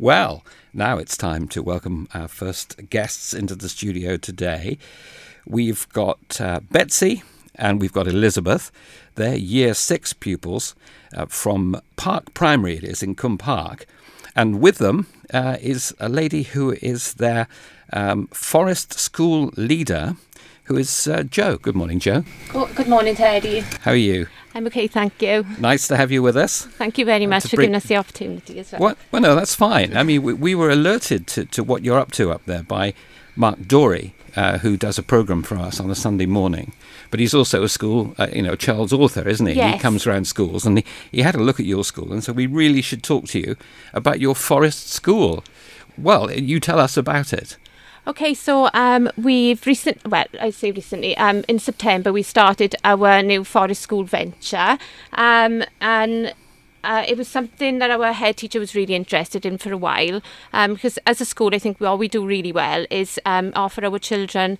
Well, now it's time to welcome our first guests into the studio today. We've got uh, Betsi and we've got Elizabeth. They're year six pupils uh, from Parc Primary, it is in Cwmparc. And with them uh, is a lady who is their um, forest school leader, who is uh, Joe. Good morning, Joe. Good morning, Terry. How are you? I'm okay, thank you. Nice to have you with us. Thank you very much for bring- giving us the opportunity as well. What? Well, no, that's fine. I mean, we, we were alerted to, to what you're up to up there by Mark Dory, uh, who does a program for us on a Sunday morning. But he's also a school, uh, you know, child's author, isn't he? He Yes. comes around schools and he, he had a look at your school, and so we really should talk to you about your forest school. Well, you tell us about it. Okay, so um, we've recent, well, I say recently, um, in September we started our new forest school venture, um, and uh, it was something that our head teacher was really interested in for a while. Um, because as a school, I think we, all we do really well is um, offer our children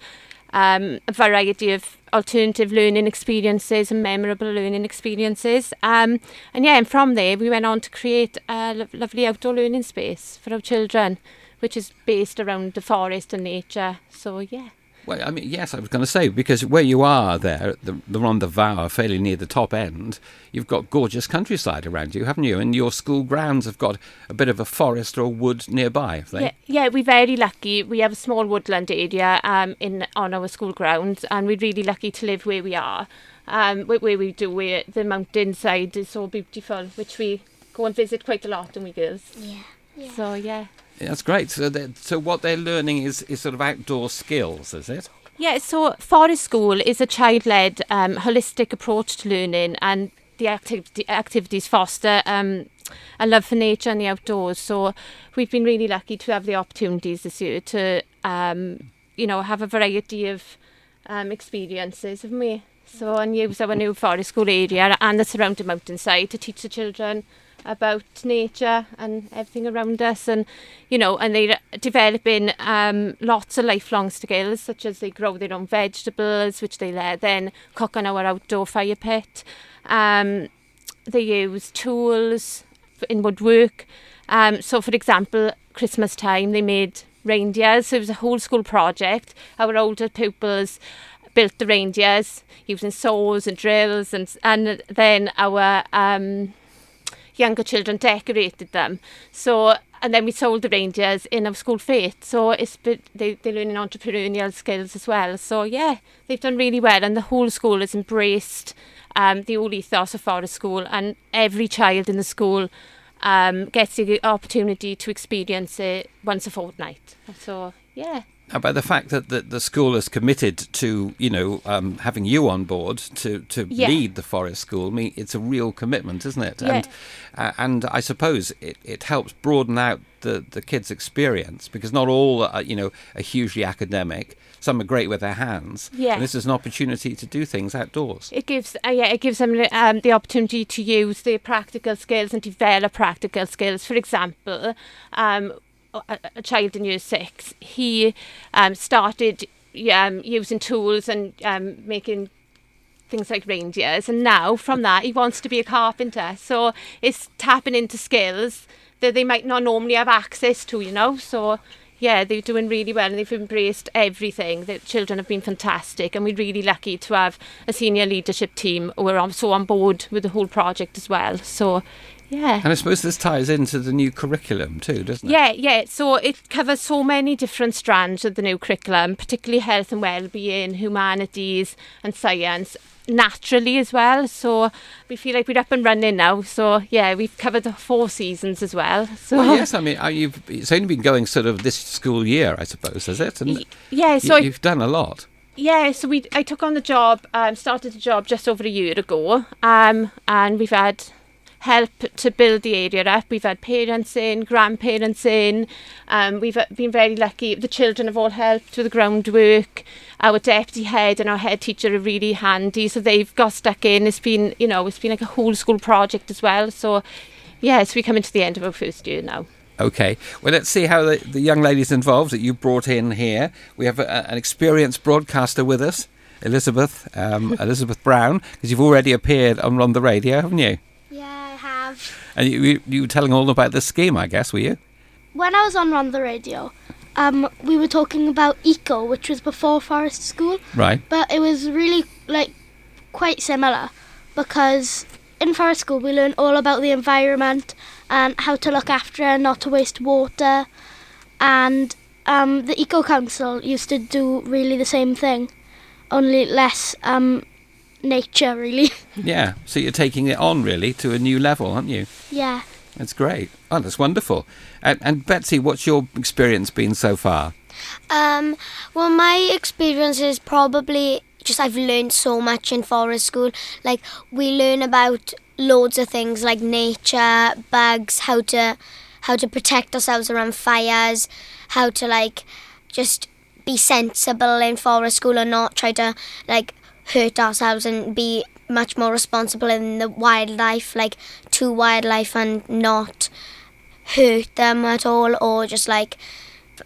um, a variety of alternative learning experiences and memorable learning experiences. Um, and yeah, and from there we went on to create a lo- lovely outdoor learning space for our children, which is based around the forest and nature. So yeah. Well, I mean, yes, I was going to say because where you are there, the, the on the Fawr, fairly near the top end, you've got gorgeous countryside around you, haven't you? And your school grounds have got a bit of a forest or wood nearby, have they? Yeah, yeah, we're very lucky. We have a small woodland area um, in on our school grounds, and we're really lucky to live where we are. Um, where, where we do, where the mountainside is so beautiful, which we go and visit quite a lot, and we girls. Yeah. So yeah. That's great. So, so what they're learning is, is sort of outdoor skills, is it? Yeah, so Forest School is a child-led, um, holistic approach to learning, and the activity, activities foster um, a love for nature and the outdoors. So we've been really lucky to have the opportunities this year to, um, you know, have a variety of um, experiences, haven't we? So and use our new Forest School area and the surrounding mountainside to teach the children about nature and everything around us and you know and they're developing um, lots of lifelong skills such as they grow their own vegetables which they then cook on our outdoor fire pit. Um, they use tools in woodwork. Um, so for example Christmas time they made reindeers. So it was a whole school project. Our older pupils built the reindeers using saws and drills and and then our um, younger children decorated them. So and then we sold the reindeers in our school fete. So it's they they're learning entrepreneurial skills as well. So yeah, they've done really well, and the whole school has embraced um, the old ethos of forest school, and every child in the school um, gets the opportunity to experience it once a fortnight. So yeah. About the fact that the, the school is committed to, you know, um, having you on board to, to Yeah. lead the forest school, I mean, it's a real commitment, isn't it? Yeah. And uh, and I suppose it, it helps broaden out the, the kids' experience because not all, are, you know, are hugely academic. Some are great with their hands. Yeah. And this is an opportunity to do things outdoors. It gives, uh, yeah, it gives them um, the opportunity to use their practical skills and develop practical skills. For example, um, a, a child in year six, he um, started um, using tools and um, making things like reindeers. And now from that, he wants to be a carpenter. So it's tapping into skills that they might not normally have access to, you know. So yeah, they're doing really well and they've embraced everything. The children have been fantastic and we're really lucky to have a senior leadership team who are on, so on board with the whole project as well. So yeah. And I suppose this ties into the new curriculum too, doesn't it? Yeah, yeah. So it covers so many different strands of the new curriculum, particularly health and well-being, humanities and science, naturally as well. So we feel like we're up and running now. So yeah, we've covered the four seasons as well. So Well, yes, I mean, uh, you've, it's only been going sort of this school year, I suppose, has it? And yeah, so you, you've done a lot. Yeah, so we I took on the job, um, started the job just over a year ago, um, and we've had help to build the area up. We've had parents in, grandparents in. Um, we've uh, been very lucky. The children have all helped with the groundwork. Our deputy head and our head teacher are really handy, so they've got stuck in. It's been, you know, it's been like a whole school project as well. So, yeah, so we're coming to the end of our first year now. Okay. Well, let's see how the, the young ladies involved that you brought in here. We have a, an experienced broadcaster with us, Elizabeth, um, Elizabeth Brown, because you've already appeared on, on the radio, haven't you? Have. And you, you, were telling all about the scheme, I guess, were you? when I was on on the radio, um, we were talking about eco, which was before forest school, Right. but it was really like quite similar because in forest school we learn all about the environment and how to look after it, not to waste water, and um, the eco council used to do really the same thing, only less um, nature really. Yeah. So you're taking it on really to a new level, aren't you? yeah. That's great. Oh, that's wonderful. And, and Betsi, what's your experience been so far? Um, well, my experience is probably just I've learned so much in forest school. Like we learn about loads of things like nature, bugs, how to how to protect ourselves around fires, how to like just be sensible in forest school and not try to like hurt ourselves and be much more responsible in the wildlife, like to wildlife and not hurt them at all or just like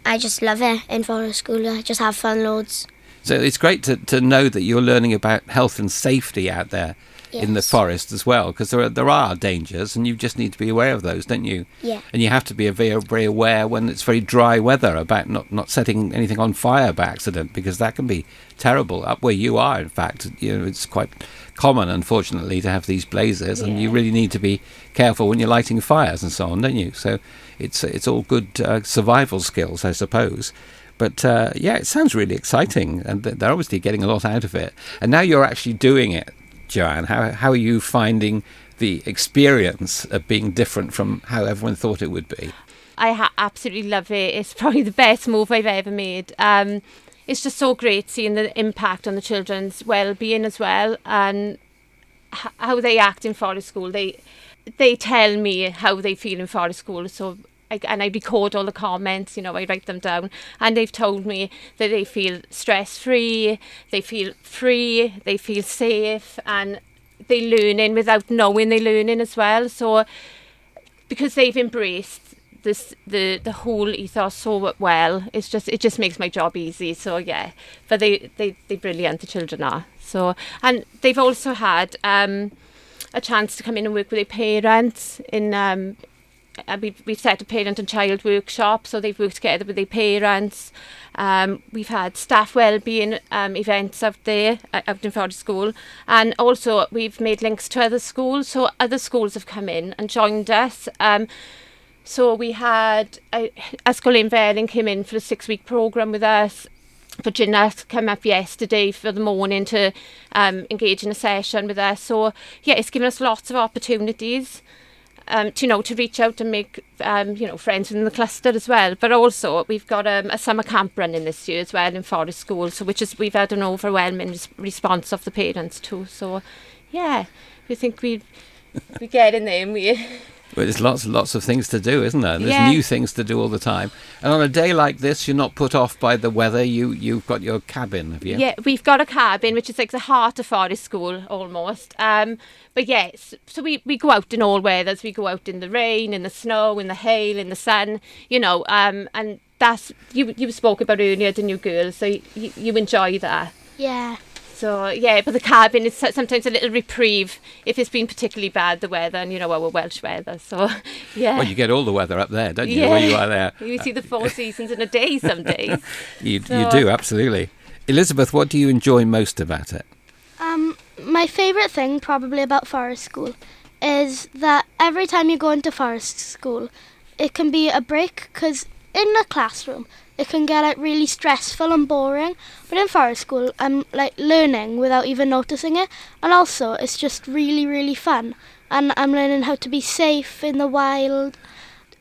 I just love it in forest school. I just have fun loads. So it's great to, to know that you're learning about health and safety out there in the forest as well, because there are, there are dangers and you just need to be aware of those, don't you? Yeah. And you have to be very, very aware when it's very dry weather about not, not setting anything on fire by accident, because that can be terrible. Up where you are, in fact, you know, it's quite common, unfortunately, to have these blazes, and you really need to be careful when you're lighting fires and so on, don't you? So it's it's all good uh, survival skills, I suppose. But uh, yeah, it sounds really exciting, and they're obviously getting a lot out of it. And now you're actually doing it, Joanne. How how are you finding the experience of being different from how everyone thought it would be? I ha- absolutely love it. It's probably the best move I've ever made. Um, it's just so great seeing the impact on the children's well-being as well, and h- how they act in forest school. They they tell me how they feel in forest school. So. I, and I record all the comments, you know, I write them down. And they've told me that they feel stress free, they feel free, they feel safe, and they learn in without knowing they learn in as well. So because they've embraced this the the whole ethos so well it's just it just makes my job easy so yeah but they they they brilliant the children are so and they've also had um a chance to come in and work with their parents in um we've, we've set a parent and child workshop so they've worked together with their parents. Um, we've had staff wellbeing um, events out there uh, out in Forest School. And also we've made links to other schools so other schools have come in and joined us. Um, so we had uh, Ysgol Fairling came in for a six week programme with us. Virginia came up yesterday for the morning to um, engage in a session with us. So yeah it's given us lots of opportunities um, to you know to reach out and make um, you know friends in the cluster as well. But also we've got um, a summer camp running this year as well in Forest School, so which is we've had an overwhelming res- response of the parents too. So yeah, we think we we get in there and we Well, there's lots and lots of things to do, isn't there? There's Yeah. new things to do all the time. And on a day like this, you're not put off by the weather. You you've got your cabin, have you? Yeah, we've got a cabin which is like the heart of Forest School almost. Um, but yes, so we, we go out in all weathers. We go out in the rain, in the snow, in the hail, in the sun. You know, um, and that's you you spoke about earlier, didn't you, girls? So you, you enjoy that. Yeah. So yeah, but the cabin is sometimes a little reprieve if it's been particularly bad the weather, and you know our Welsh weather. So yeah. Well, you get all the weather up there, don't you? Where you are there. You see the four seasons in a day some days. You, you do, absolutely. Elizabeth, what do you enjoy most about it? Um, my favourite thing probably about forest school is that every time you go into forest school, it can be a break because in the classroom it can get like really stressful and boring. But in forest school, I'm like learning without even noticing it, and also it's just really really fun. And I'm learning how to be safe in the wild.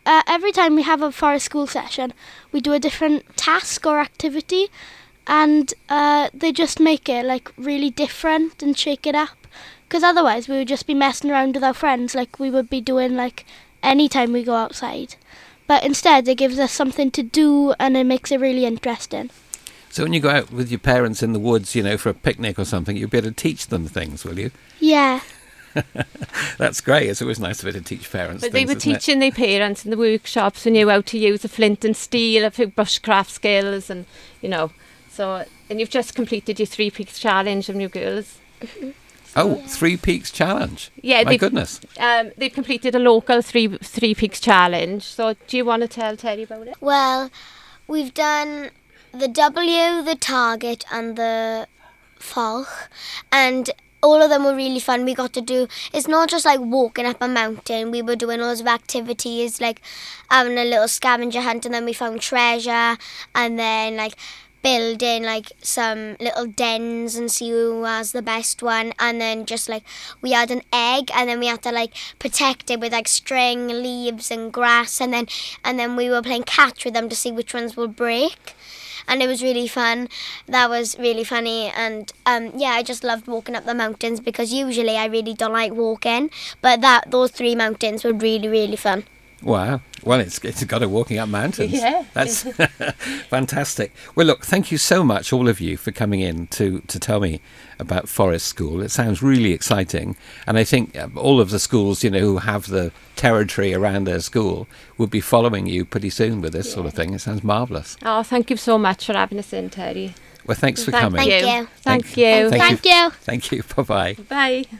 Uh, every time we have a forest school session, we do a different task or activity, and uh, they just make it like really different and shake it up. Because otherwise, we would just be messing around with our friends like we would be doing like any time we go outside. But instead, it gives us something to do and it makes it really interesting. So when you go out with your parents in the woods, you know, for a picnic or something, you'll be able to teach them things, will you? Yeah, That's great. It's always nice to be able to teach parents But things, they were isn't it? teaching their parents in the workshops and knew how to use a flint and steel, a few bushcraft skills, and you know. So, and you've just completed your three peaks challenge of new girls. Mm-hmm. Oh, Three Peaks Challenge. Yeah, My goodness. Um, they've completed a local three three peaks challenge. So do you want to tell Terry about it? Well, we've done the W, the Target, and the Falch, and all of them were really fun. We got to do. It's not just like walking up a mountain. We were doing loads of activities, like having a little scavenger hunt, and then we found treasure, and then like building like some little dens and see who has the best one. And then just like we had an egg and then we had to like protect it with like string leaves and grass. And then and then we were playing catch with them to see which ones will break. And it was really fun. That was really funny. And um, yeah i just loved walking up the mountains because usually i really don't like walking. But that those three mountains were really really fun Wow. Well, it's it's got a walking up mountains. Yeah. That's fantastic. Well, look, thank you so much, all of you, for coming in to, to tell me about Forest School. It sounds really exciting. And I think um, all of the schools, you know, who have the territory around their school will be following you pretty soon with this sort of thing. It sounds marvellous. Oh, thank you so much for having us in, Terry. Well, thanks for Thank coming. Thank you. Thank Thank- you. Thank Thank you. Thank you. Bye bye. Bye.